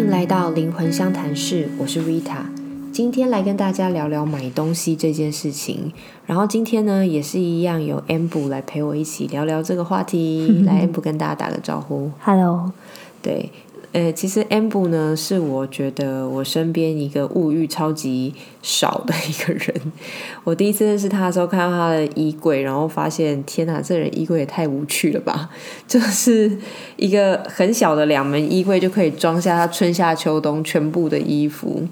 迎来到灵魂相谈室，我是 Rita，今天来跟大家聊聊买东西这件事情。然后今天呢，也是一样有 Amber 来陪我一起聊聊这个话题。来，Amber 跟大家打个招呼。Hello，对，呃，其实 Amber 呢，是我觉得我身边一个物欲超级少的一个人。我第一次认识他的时候，看到他的衣柜，然后发现，天哪，这人衣柜也太无趣了吧！就是一个很小的两门衣柜，就可以装下他春夏秋冬全部的衣服。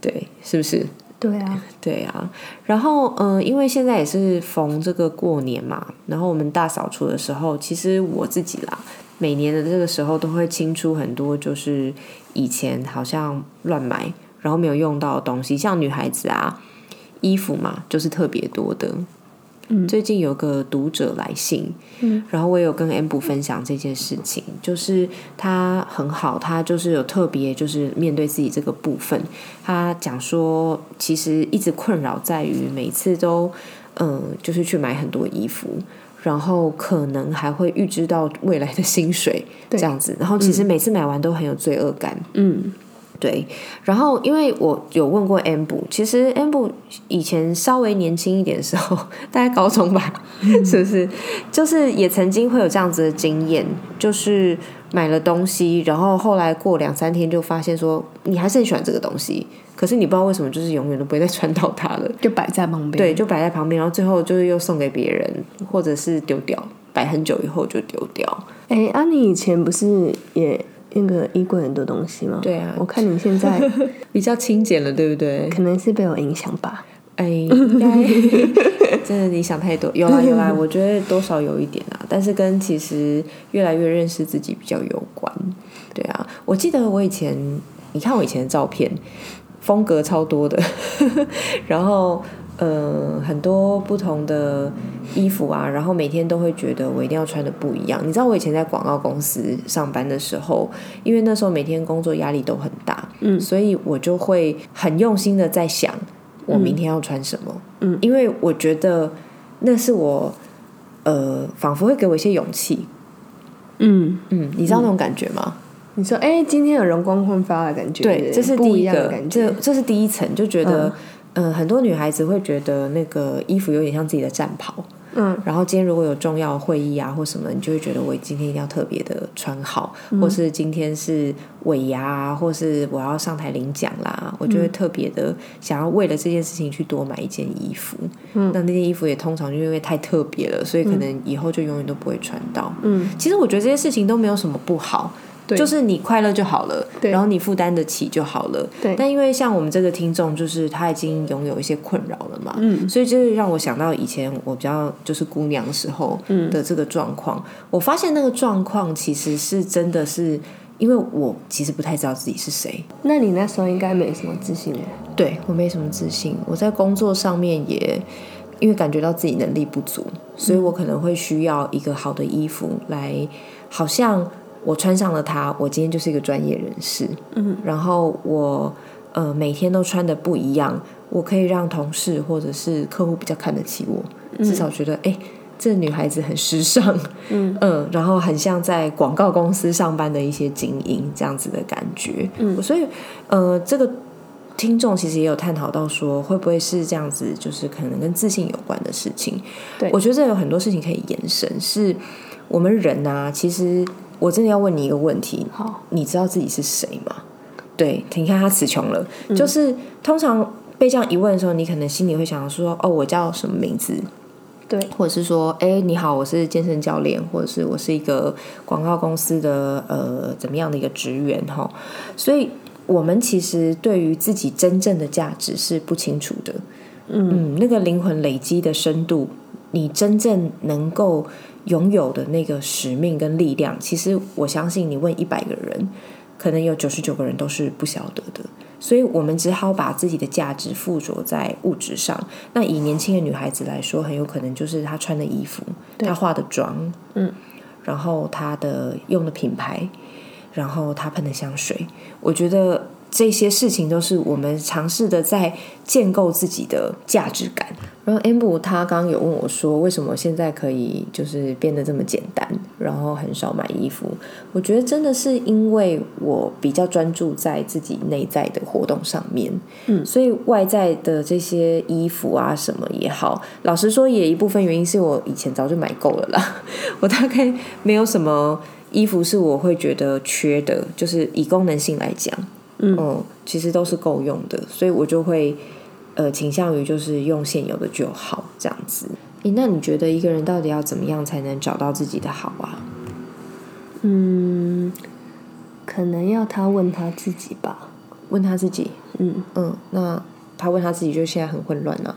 对，是不是？对啊，对啊，然后嗯、呃因为现在也是逢这个过年嘛，然后我们大扫除的时候，其实我自己啦，每年的这个时候都会清出很多，就是以前好像乱买，然后没有用到的东西，像女孩子啊，衣服嘛，就是特别多的。嗯最近有个读者来信，嗯，然后我有跟 M 部分享这件事情，就是他很好，他就是有特别就是面对自己这个部分，他讲说，其实一直困扰在于每次都，嗯、就是去买很多衣服，然后可能还会预知到未来的薪水 这对样子，然后其实每次买完都很有罪恶感，嗯。对，然后因为我有问过 M 部，其实 M 部以前稍微年轻一点的时候，大概高中吧，是不是？就是也曾经会有这样子的经验，就是买了东西，然后后来过两三天就发现说，你还是很喜欢这个东西，可是你不知道为什么，就是永远都不会再穿到它了。就摆在旁边。对，就摆在旁边，然后最后就是又送给别人，或者是丢掉，摆很久以后就丢掉。哎，啊，你以前不是也那个衣柜很多东西吗？对啊我看你现在 比较清简了，对不对？可能是被我影响吧。哎，应该真的你想太多，有啦有啦，我觉得多少有一点啊，但是跟其实越来越认识自己比较有关。对啊，我记得我以前，你看我以前的照片，风格超多的，然后呃很多不同的衣服啊，然后每天都会觉得我一定要穿的不一样。你知道我以前在广告公司上班的时候，因为那时候每天工作压力都很大，嗯。所以我就会很用心的在想我明天要穿什么，嗯。因为我觉得那是我呃仿佛会给我一些勇气，嗯，嗯，你知道那种感觉吗？你说，哎，今天有容光焕发的感觉，对，这是第不一一个感，觉。这这是第一层，就觉得，嗯、很多女孩子会觉得那个衣服有点像自己的战袍，嗯然后今天如果有重要的会议啊或什么，你就会觉得我今天一定要特别的穿好，嗯或是今天是尾牙啊，或是我要上台领奖啦，我就嗯会特别的想要为了这件事情去多买一件衣服。嗯那那件衣服也通常就因为太特别了，所以可能以后就永远都不会穿到。嗯，其实我觉得这些事情都没有什么不好。对。就是你快乐就好了，对。然后你负担得起就好了。对。但因为像我们这个听众，就是他已经拥有一些困扰了嘛，嗯。所以就是让我想到以前我比较就是姑娘时候嗯。的这个状况。我发现那个状况其实是真的是，因为我其实不太知道自己是谁，那你那时候应该没什么自信。对我没什么自信，我在工作上面也因为感觉到自己能力不足，所以我可能会需要一个好的衣服来，好像我穿上了它，我今天就是一个专业人士。嗯，然后我呃每天都穿的不一样，我可以让同事或者是客户比较看得起我，至少觉得哎。诶这女孩子很时尚，嗯 嗯，然后很像在广告公司上班的一些精英这样子的感觉，嗯所以呃，这个听众其实也有探讨到说，会不会是这样子，就是可能跟自信有关的事情。对我觉得这有很多事情可以延伸，是我们人啊，其实我真的要问你一个问题，好，你知道自己是谁吗？对，你看他词穷了，就是通常被这样一问的时候，你可能心里会想说，哦，我叫什么名字？对，或者是说，哎，你好，我是健身教练，或者是我是一个广告公司的呃怎么样的一个职员哈，所以我们其实对于自己真正的价值是不清楚的，嗯，那个灵魂累积的深度，你真正能够拥有的那个使命跟力量，其实我相信你问一百个人，可能有九十九个人都是不晓得的。所以我们只好把自己的价值附着在物质上。那以年轻的女孩子来说，很有可能就是她穿的衣服，她化的妆，嗯，然后她的用的品牌，然后她喷的香水。我觉得这些事情都是我们尝试的在建构自己的价值感。然后 Amber 他刚刚有问我说，为什么现在可以就是变得这么简单？然后很少买衣服。我觉得真的是因为我比较专注在自己内在的活动上面，嗯，所以外在的这些衣服啊什么也好，老实说也一部分原因是我以前早就买够了啦。我大概没有什么衣服是我会觉得缺的，就是以功能性来讲，嗯，其实都是够用的，所以我就会呃倾向于就是用现有的就好这样子。诶，那你觉得一个人到底要怎么样才能找到自己的好啊？嗯，可能要他问他自己吧。问他自己，嗯嗯，那他问他自己，就现在很混乱啊。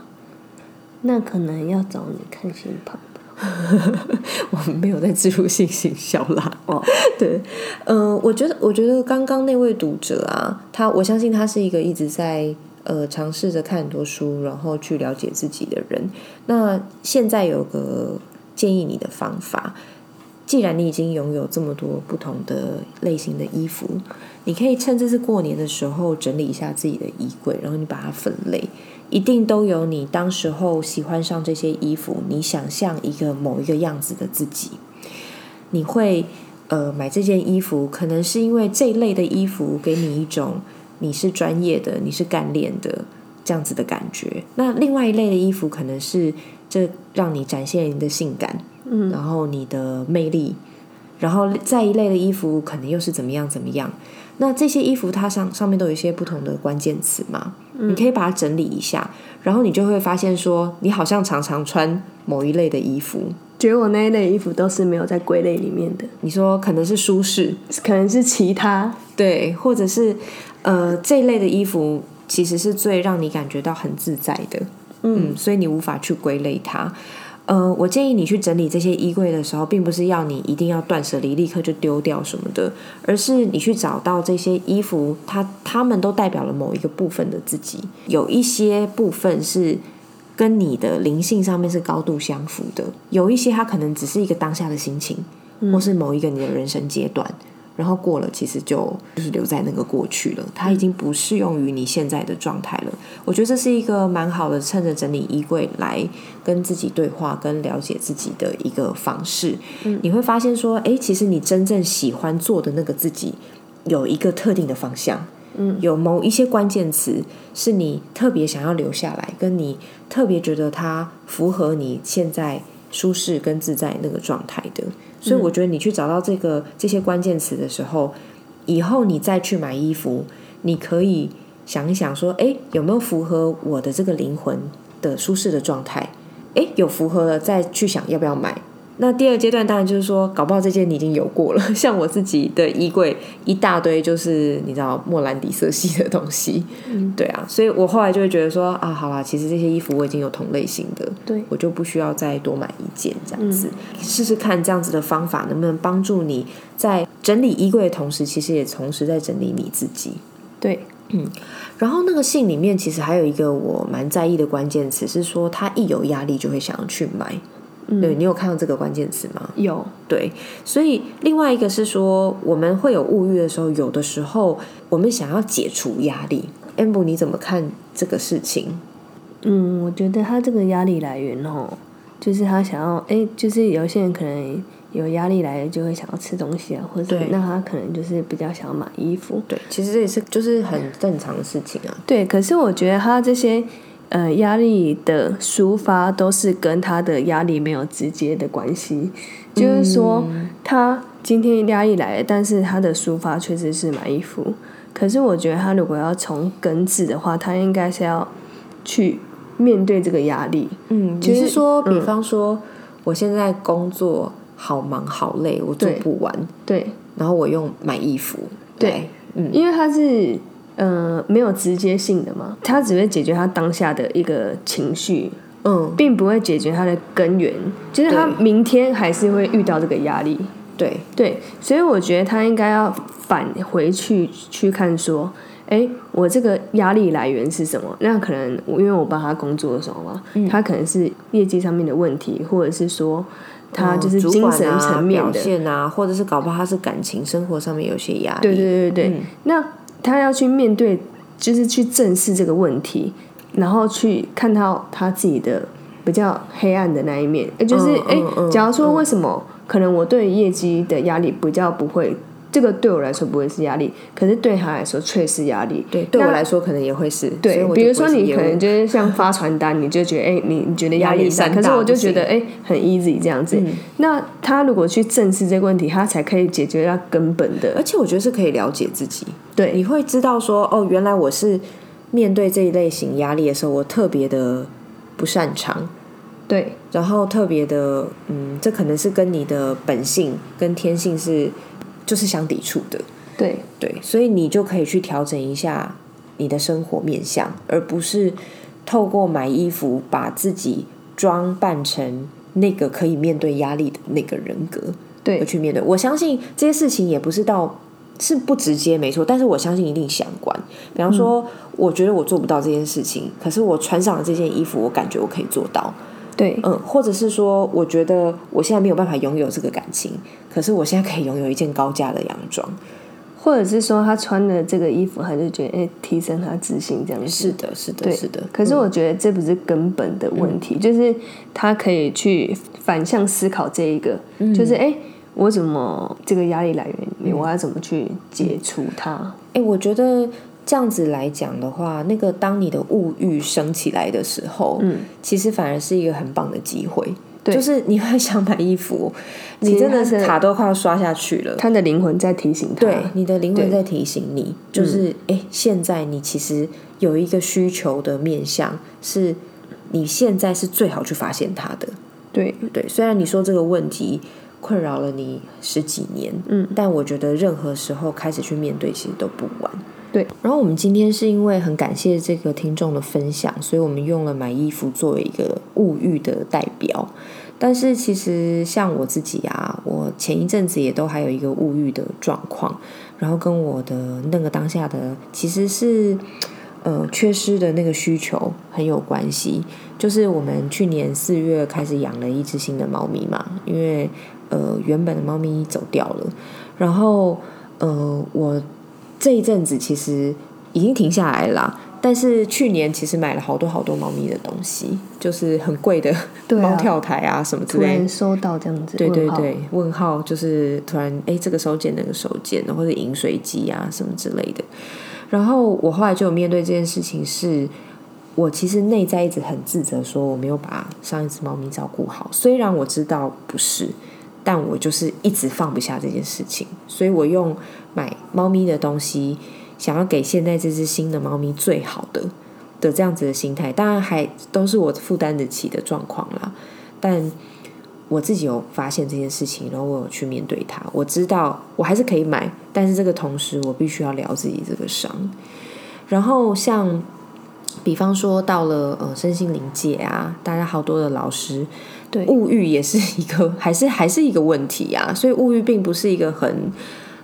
那可能要找你看星盘吧。我们没有在植入性行销啦。哦，对，嗯，我觉得，我觉得刚刚那位读者啊，他，我相信他是一个一直在。呃，尝试着看很多书，然后去了解自己的人。那现在有个建议你的方法，既然你已经拥有这么多不同的类型的衣服，你可以趁这次过年的时候整理一下自己的衣柜，然后你把它分类，一定都有你当时候喜欢上这些衣服，你想象一个某一个样子的自己，你会呃买这件衣服，可能是因为这一类的衣服给你一种。你是专业的，你是干练的，这样子的感觉。那另外一类的衣服，可能是这让你展现你的性感，嗯，然后你的魅力。然后再一类的衣服，可能又是怎么样怎么样。那这些衣服它上上面都有一些不同的关键词嘛，你可以把它整理一下，然后你就会发现说，你好像常常穿某一类的衣服。觉得我那一类衣服都是没有在归类里面的。你说可能是舒适，可能是其他，对，或者是。呃，这一类的衣服其实是最让你感觉到很自在的，嗯，所以你无法去归类它。呃，我建议你去整理这些衣柜的时候，并不是要你一定要断舍离，立刻就丢掉什么的，而是你去找到这些衣服，它它们都代表了某一个部分的自己，有一些部分是跟你的灵性上面是高度相符的，有一些它可能只是一个当下的心情，或是某一个你的人生阶段。然后过了，其实就就是留在那个过去了，它已经不适用于你现在的状态了。我觉得这是一个蛮好的，趁着整理衣柜来跟自己对话、跟了解自己的一个方式。你会发现说，哎，其实你真正喜欢做的那个自己，有一个特定的方向，嗯，有某一些关键词是你特别想要留下来，跟你特别觉得它符合你现在舒适跟自在那个状态的。所以我觉得你去找到这个这些关键词的时候，以后你再去买衣服，你可以想一想说，哎，有没有符合我的这个灵魂的舒适的状态？哎，有符合了，再去想要不要买。那第二阶段当然就是说，搞不好这件你已经有过了。像我自己的衣柜一大堆，就是你知道莫兰迪色系的东西，对啊，所以我后来就会觉得说啊，好啦，其实这些衣服我已经有同类型的，对我就不需要再多买一件这样子，试试看这样子的方法能不能帮助你在整理衣柜的同时，其实也同时在整理你自己。对，嗯，然后那个信里面其实还有一个我蛮在意的关键词是说，他一有压力就会想要去买。对你有看到这个关键词吗？有，对，所以另外一个是说，我们会有物欲的时候，有的时候我们想要解除压力。amber，你怎么看这个事情？嗯，我觉得他这个压力来源哦，就是他想要，哎，就是有些人可能有压力来源，就会想要吃东西啊，或者那他可能就是比较想要买衣服。对，其实这也是就是很正常的事情啊。对，可是我觉得他这些。呃，压力的抒发都是跟他的压力没有直接的关系，就是说他今天压力来了，但是他的抒发确实是买衣服。可是我觉得他如果要从根治的话，他应该是要去面对这个压力。嗯，就是说，比方说，我现在工作好忙好累，我做不完，对，然后我用买衣服，对，嗯，因为他是。呃，没有直接性的嘛，他只会解决他当下的一个情绪，嗯，并不会解决他的根源，就是他明天还是会遇到这个压力，对。对，所以我觉得他应该要返回去去看说，哎，我这个压力来源是什么？那可能我因为我帮他工作的时候嘛，他可能是业绩上面的问题，或者是说他就是精神层面的表现啊，或者是搞不好他是感情生活上面有些压力，对对对对，那。他要去面对，就是去正视这个问题，然后去看到他自己的比较黑暗的那一面。也就是，哎，假如说为什么可能我对业绩的压力比较不会，这个对我来说不会是压力，可是对他来说却是压力。对，对我来说可能也会是。对，比如说你可能就是像发传单，你就觉得哎，你你觉得压力大，可是我就觉得哎，很 easy 这样子。那他如果去正视这个问题，他才可以解决他根本的。而且我觉得是可以了解自己，对，你会知道说哦，原来我是面对这一类型压力的时候，我特别的不擅长。对，然后特别的，嗯，这可能是跟你的本性跟天性是就是相抵触的。对对，所以你就可以去调整一下你的生活面相，而不是透过买衣服把自己装扮成那个可以面对压力的那个人格，对，去面对。我相信这些事情也不是到是不直接没错，但是我相信一定相关。比方说，我觉得我做不到这件事情，可是我穿上了这件衣服，我感觉我可以做到。对，嗯，或者是说，我觉得我现在没有办法拥有这个感情，可是我现在可以拥有一件高价的洋装，或者是说他穿的这个衣服，他就觉得哎，提升他自信这样子。是的，是的，是的。可是我觉得这不是根本的问题，就是他可以去反向思考这一个，就是哎，我怎么这个压力来源，我要怎么去解除它？哎，我觉得。这样子来讲的话，那个当你的物欲升起来的时候，嗯，其实反而是一个很棒的机会。对，就是你会想买衣服，你真的是卡都快要刷下去了。他的灵魂在提醒他，对，你的灵魂在提醒你，就是哎，现在你其实有一个需求的面向，是你现在是最好去发现它的。对对，虽然你说这个问题困扰了你十几年，嗯，但我觉得任何时候开始去面对，其实都不晚。对，然后我们今天是因为很感谢这个听众的分享，所以我们用了买衣服作为一个物欲的代表。但是其实像我自己啊，我前一阵子也都还有一个物欲的状况，然后跟我的那个当下的其实是呃缺失的那个需求很有关系。就是我们去年四月开始养了一只新的猫咪嘛，因为呃原本的猫咪走掉了，然后呃我。这一阵子其实已经停下来了，但是去年其实买了好多好多猫咪的东西，就是很贵的猫跳台啊什么之类。收到这样子，对对对，问号就是突然哎，这个收件那个收件，或者饮水机啊什么之类的。然后我后来就有面对这件事情，是我其实内在一直很自责，说我没有把上一只猫咪照顾好。虽然我知道不是。但我就是一直放不下这件事情，所以我用买猫咪的东西，想要给现在这只新的猫咪最好的的这样子的心态，当然还都是我负担得起的状况啦。但我自己有发现这件事情，然后我有去面对它。我知道我还是可以买，但是这个同时我必须要疗自己这个伤。然后像比方说到了呃身心灵界啊，大家好多的老师。对，物欲也是一个，还是还是一个问题啊。所以物欲并不是一个很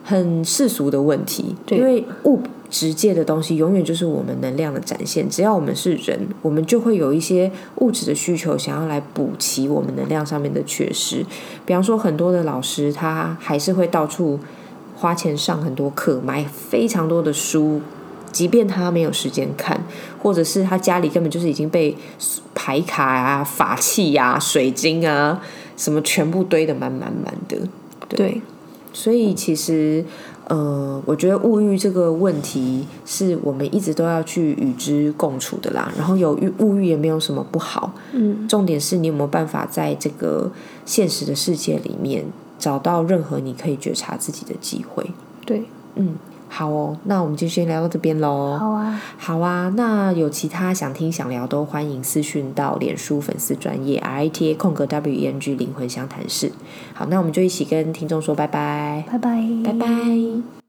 很世俗的问题，因为物直界的东西永远就是我们能量的展现。只要我们是人，我们就会有一些物质的需求，想要来补齐我们能量上面的缺失。比方说，很多的老师他还是会到处花钱上很多课，买非常多的书。即便他没有时间看，或者是他家里根本就是已经被牌卡啊、法器啊、水晶啊什么全部堆得满满满的。对，所以其实呃，我觉得物欲这个问题是我们一直都要去与之共处的啦。然后有欲物欲也没有什么不好，嗯，重点是你有没有办法在这个现实的世界里面找到任何你可以觉察自己的机会。对，嗯。好哦，那我们就先聊到这边喽。好啊，好啊。那有其他想听想聊，都欢迎私讯到脸书粉丝专业 R I T A 空格 W E N G 灵魂相谈室。好，那我们就一起跟听众说拜拜，拜拜，拜拜。